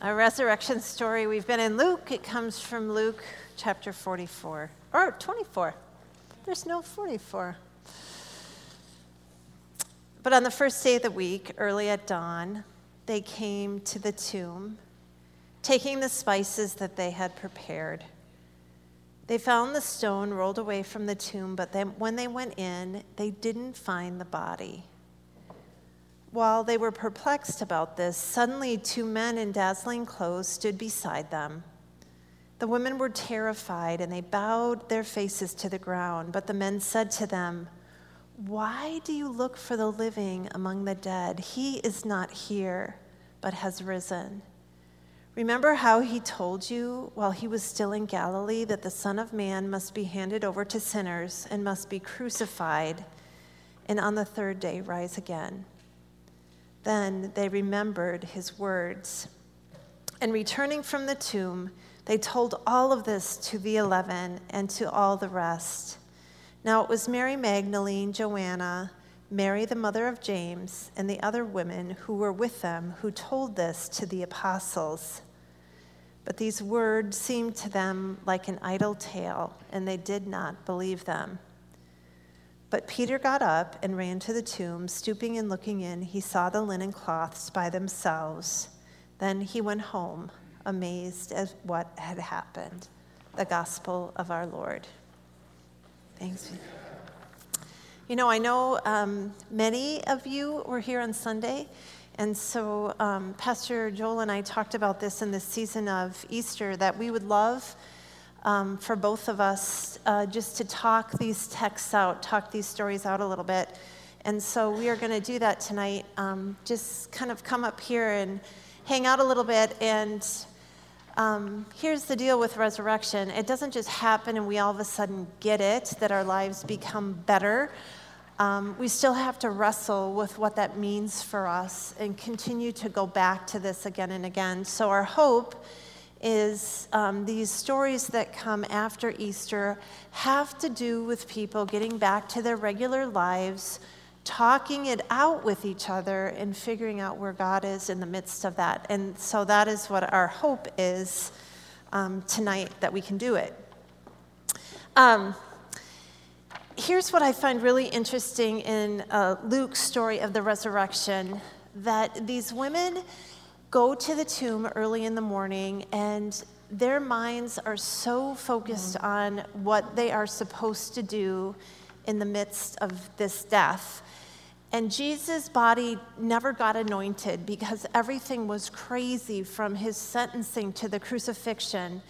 Our resurrection story, we've been in Luke. It comes from Luke chapter 44, or 24. There's no 44. But on the first day of the week, early at dawn, they came to the tomb, taking the spices that they had prepared. They found the stone rolled away from the tomb, but then when they went in, they didn't find the body. While they were perplexed about this, suddenly two men in dazzling clothes stood beside them. The women were terrified and they bowed their faces to the ground. But the men said to them, Why do you look for the living among the dead? He is not here, but has risen. Remember how he told you while he was still in Galilee that the Son of Man must be handed over to sinners and must be crucified, and on the third day rise again. Then they remembered his words. And returning from the tomb, they told all of this to the eleven and to all the rest. Now it was Mary Magdalene, Joanna, Mary the mother of James, and the other women who were with them who told this to the apostles. But these words seemed to them like an idle tale, and they did not believe them. But Peter got up and ran to the tomb. Stooping and looking in, he saw the linen cloths by themselves. Then he went home, amazed at what had happened. The gospel of our Lord. Thanks. You know, I know um, many of you were here on Sunday, and so um, Pastor Joel and I talked about this in the season of Easter that we would love um, for both of us uh, just to talk these texts out, talk these stories out a little bit. And so we are going to do that tonight. Um, just kind of come up here and hang out a little bit. And um, here's the deal with resurrection it doesn't just happen and we all of a sudden get it, that our lives become better. Um, we still have to wrestle with what that means for us and continue to go back to this again and again. So, our hope is um, these stories that come after Easter have to do with people getting back to their regular lives, talking it out with each other, and figuring out where God is in the midst of that. And so that is what our hope is um, tonight that we can do it. Um, here's what I find really interesting in uh, Luke's story of the resurrection that these women go to the tomb early in the morning and their minds are so focused mm. on what they are supposed to do in the midst of this death. And Jesus' body never got anointed because everything was crazy from his sentencing to the crucifixion.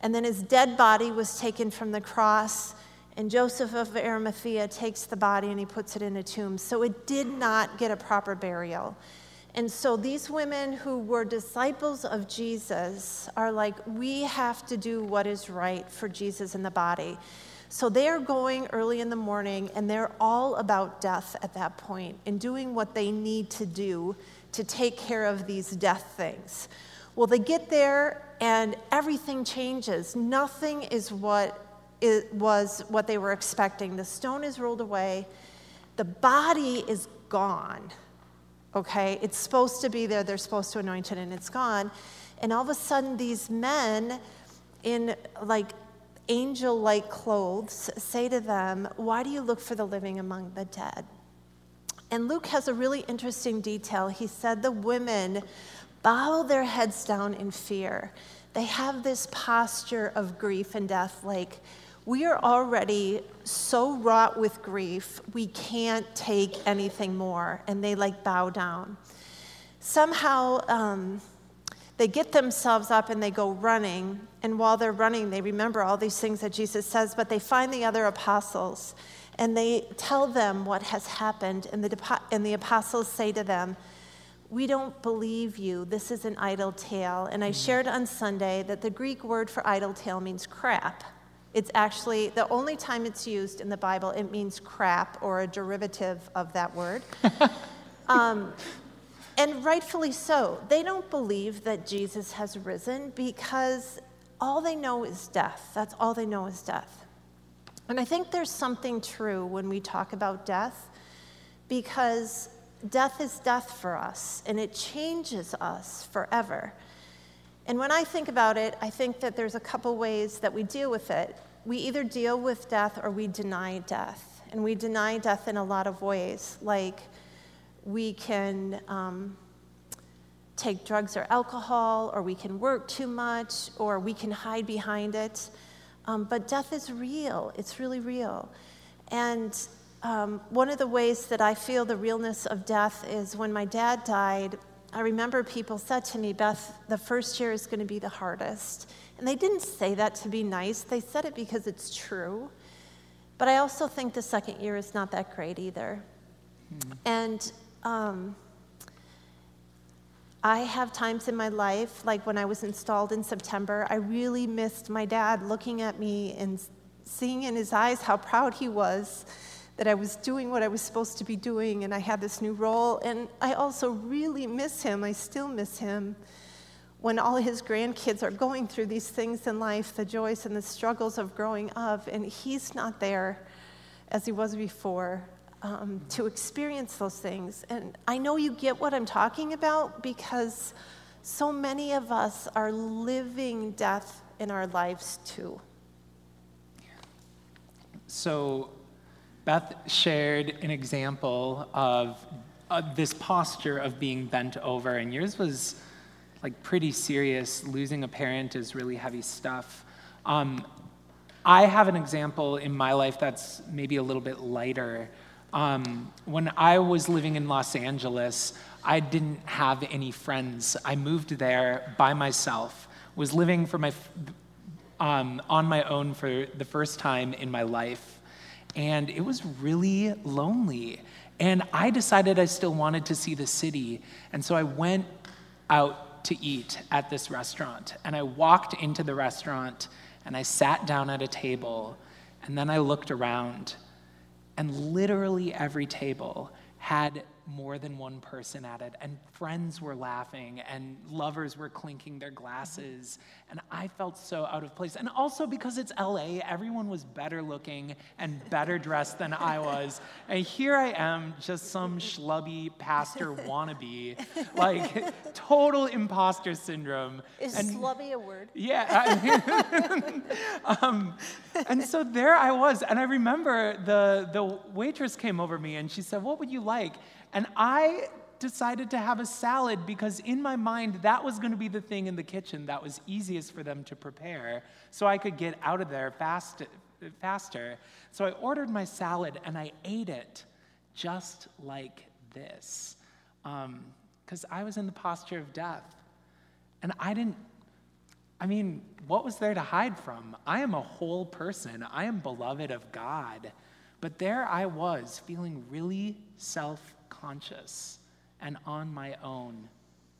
And then his dead body was taken from the cross, and Joseph of Arimathea takes the body and he puts it in a tomb. So it did not get a proper burial. And so these women who were disciples of Jesus are like, we have to do what is right for Jesus in the body. So they are going early in the morning and they're all about death at that point and doing what they need to do to take care of these death things. Well, they get there and everything changes. Nothing is what it was what they were expecting. The stone is rolled away, the body is gone okay? It's supposed to be there, they're supposed to anoint it, and it's gone. And all of a sudden, these men in like angel like clothes say to them, Why do you look for the living among the dead? And Luke has a really interesting detail. He said the women bow their heads down in fear. They have this posture of grief and death, like, we are already so wrought with grief, we can't take anything more. And they like bow down. Somehow, um, they get themselves up and they go running. And while they're running, they remember all these things that Jesus says, but they find the other apostles and they tell them what has happened. And the, and the apostles say to them, we don't believe you. This is an idle tale. And I shared on Sunday that the Greek word for idle tale means crap. It's actually the only time it's used in the Bible, it means crap or a derivative of that word. um, and rightfully so. They don't believe that Jesus has risen because all they know is death. That's all they know is death. And I think there's something true when we talk about death because death is death for us and it changes us forever. And when I think about it, I think that there's a couple ways that we deal with it. We either deal with death or we deny death. And we deny death in a lot of ways, like we can um, take drugs or alcohol, or we can work too much, or we can hide behind it. Um, but death is real, it's really real. And um, one of the ways that I feel the realness of death is when my dad died, I remember people said to me, Beth, the first year is going to be the hardest. And they didn't say that to be nice, they said it because it's true. But I also think the second year is not that great either. Mm-hmm. And um, I have times in my life, like when I was installed in September, I really missed my dad looking at me and seeing in his eyes how proud he was that I was doing what I was supposed to be doing and I had this new role. And I also really miss him. I still miss him when all his grandkids are going through these things in life, the joys and the struggles of growing up, and he's not there as he was before um, to experience those things. And I know you get what I'm talking about because so many of us are living death in our lives too. So, Beth shared an example of uh, this posture of being bent over, and yours was like pretty serious. Losing a parent is really heavy stuff. Um, I have an example in my life that's maybe a little bit lighter. Um, when I was living in Los Angeles, I didn't have any friends. I moved there by myself, was living for my, um, on my own for the first time in my life and it was really lonely. And I decided I still wanted to see the city. And so I went out to eat at this restaurant. And I walked into the restaurant and I sat down at a table. And then I looked around. And literally every table had more than one person at it, and friends were laughing, and lovers were clinking their glasses, and I felt so out of place. And also because it's LA, everyone was better looking and better dressed than I was. And here I am, just some schlubby pastor wannabe, like total imposter syndrome. Is and, schlubby a word? Yeah. um, and so there I was, and I remember the, the waitress came over me and she said, What would you like? And I decided to have a salad because in my mind that was going to be the thing in the kitchen that was easiest for them to prepare so I could get out of there fast, faster. So I ordered my salad and I ate it just like this because um, I was in the posture of death. And I didn't, I mean, what was there to hide from? I am a whole person, I am beloved of God. But there I was feeling really self conscious and on my own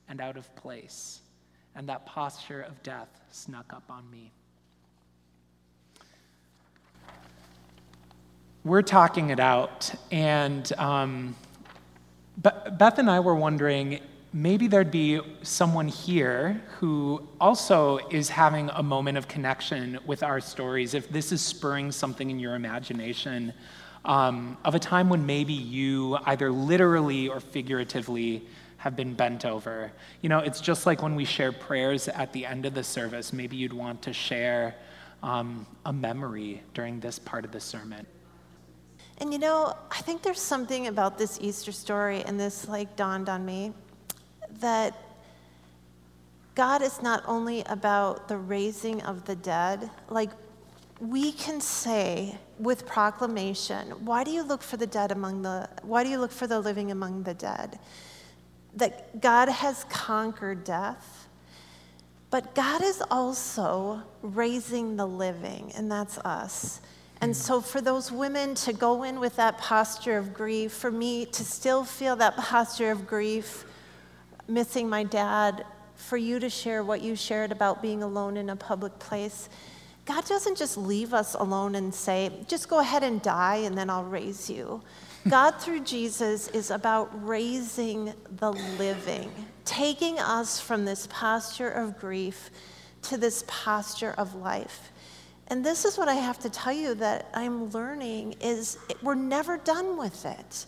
and out of place. And that posture of death snuck up on me. We're talking it out, and um, Beth and I were wondering maybe there'd be someone here who also is having a moment of connection with our stories, if this is spurring something in your imagination um, of a time when maybe you either literally or figuratively have been bent over. You know, it's just like when we share prayers at the end of the service, maybe you'd want to share um, a memory during this part of the sermon. And you know, I think there's something about this Easter story, and this like dawned on me that God is not only about the raising of the dead, like we can say with proclamation, why do you look for the dead among the why do you look for the living among the dead? That God has conquered death, but God is also raising the living, and that's us. And so, for those women to go in with that posture of grief, for me to still feel that posture of grief, missing my dad, for you to share what you shared about being alone in a public place, God doesn't just leave us alone and say, just go ahead and die and then I'll raise you. God, through Jesus, is about raising the living, taking us from this posture of grief to this posture of life. And this is what I have to tell you that I'm learning is we're never done with it.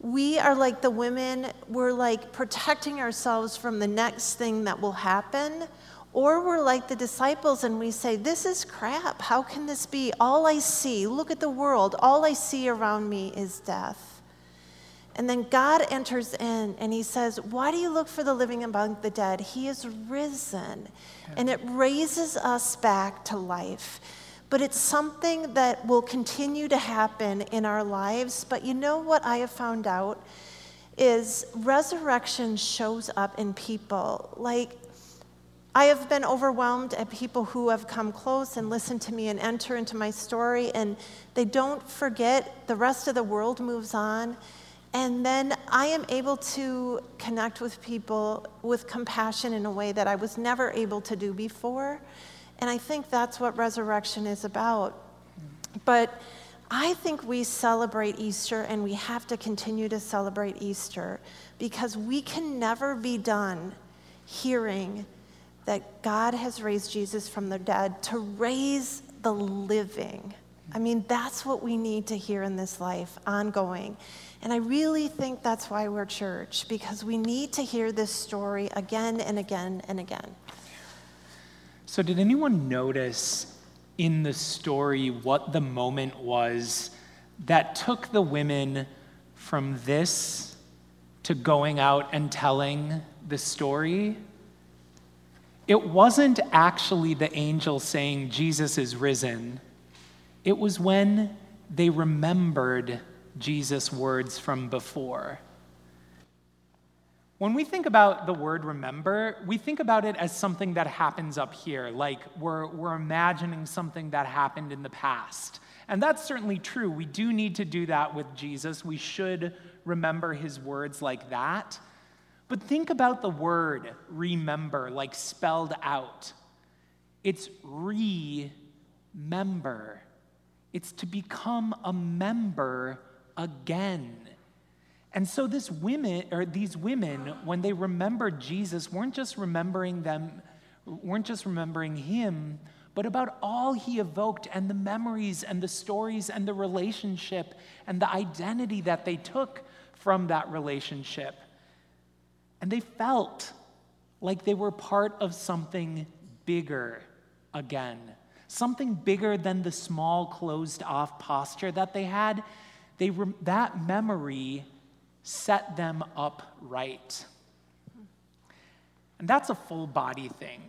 We are like the women, we're like protecting ourselves from the next thing that will happen Or we're like the disciples and we say, This is crap. How can this be? All I see, look at the world, all I see around me is death. And then God enters in and he says, Why do you look for the living among the dead? He is risen. And it raises us back to life. But it's something that will continue to happen in our lives. But you know what I have found out? Is resurrection shows up in people. Like I have been overwhelmed at people who have come close and listened to me and enter into my story, and they don't forget the rest of the world moves on. And then I am able to connect with people with compassion in a way that I was never able to do before. And I think that's what resurrection is about. But I think we celebrate Easter and we have to continue to celebrate Easter because we can never be done hearing that God has raised Jesus from the dead to raise the living. I mean, that's what we need to hear in this life, ongoing. And I really think that's why we're church, because we need to hear this story again and again and again. So, did anyone notice in the story what the moment was that took the women from this to going out and telling the story? It wasn't actually the angel saying, Jesus is risen. It was when they remembered Jesus' words from before. When we think about the word remember, we think about it as something that happens up here, like we're, we're imagining something that happened in the past. And that's certainly true. We do need to do that with Jesus. We should remember his words like that. But think about the word remember, like spelled out. It's remember. It's to become a member again. And so this women or these women, when they remembered Jesus, weren't just remembering them, weren't just remembering him, but about all he evoked and the memories and the stories and the relationship and the identity that they took from that relationship. And they felt like they were part of something bigger again, something bigger than the small, closed off posture that they had. They re- that memory set them up right. And that's a full body thing.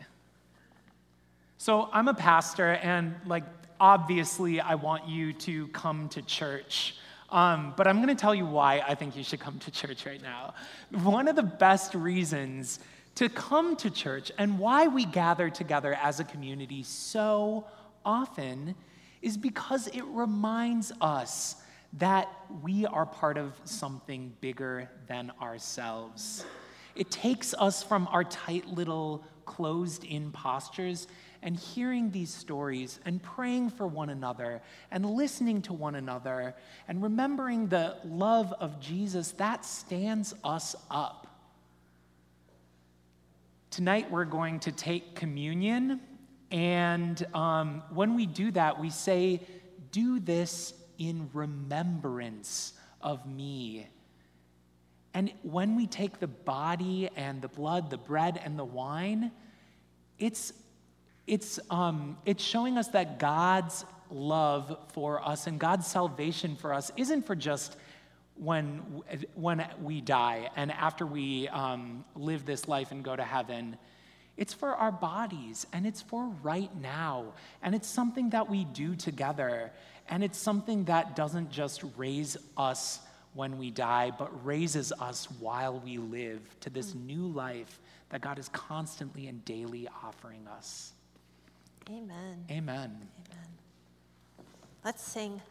So I'm a pastor, and like, obviously, I want you to come to church. Um, but I'm going to tell you why I think you should come to church right now. One of the best reasons to come to church and why we gather together as a community so often is because it reminds us that we are part of something bigger than ourselves. It takes us from our tight little closed in postures and hearing these stories and praying for one another and listening to one another and remembering the love of Jesus, that stands us up. Tonight, we're going to take communion. And um, when we do that, we say, Do this in remembrance of me. And when we take the body and the blood, the bread and the wine, it's it's, um, it's showing us that God's love for us and God's salvation for us isn't for just when, when we die and after we um, live this life and go to heaven. It's for our bodies and it's for right now. And it's something that we do together. And it's something that doesn't just raise us when we die, but raises us while we live to this new life that God is constantly and daily offering us. Amen. Amen. Amen. Let's sing.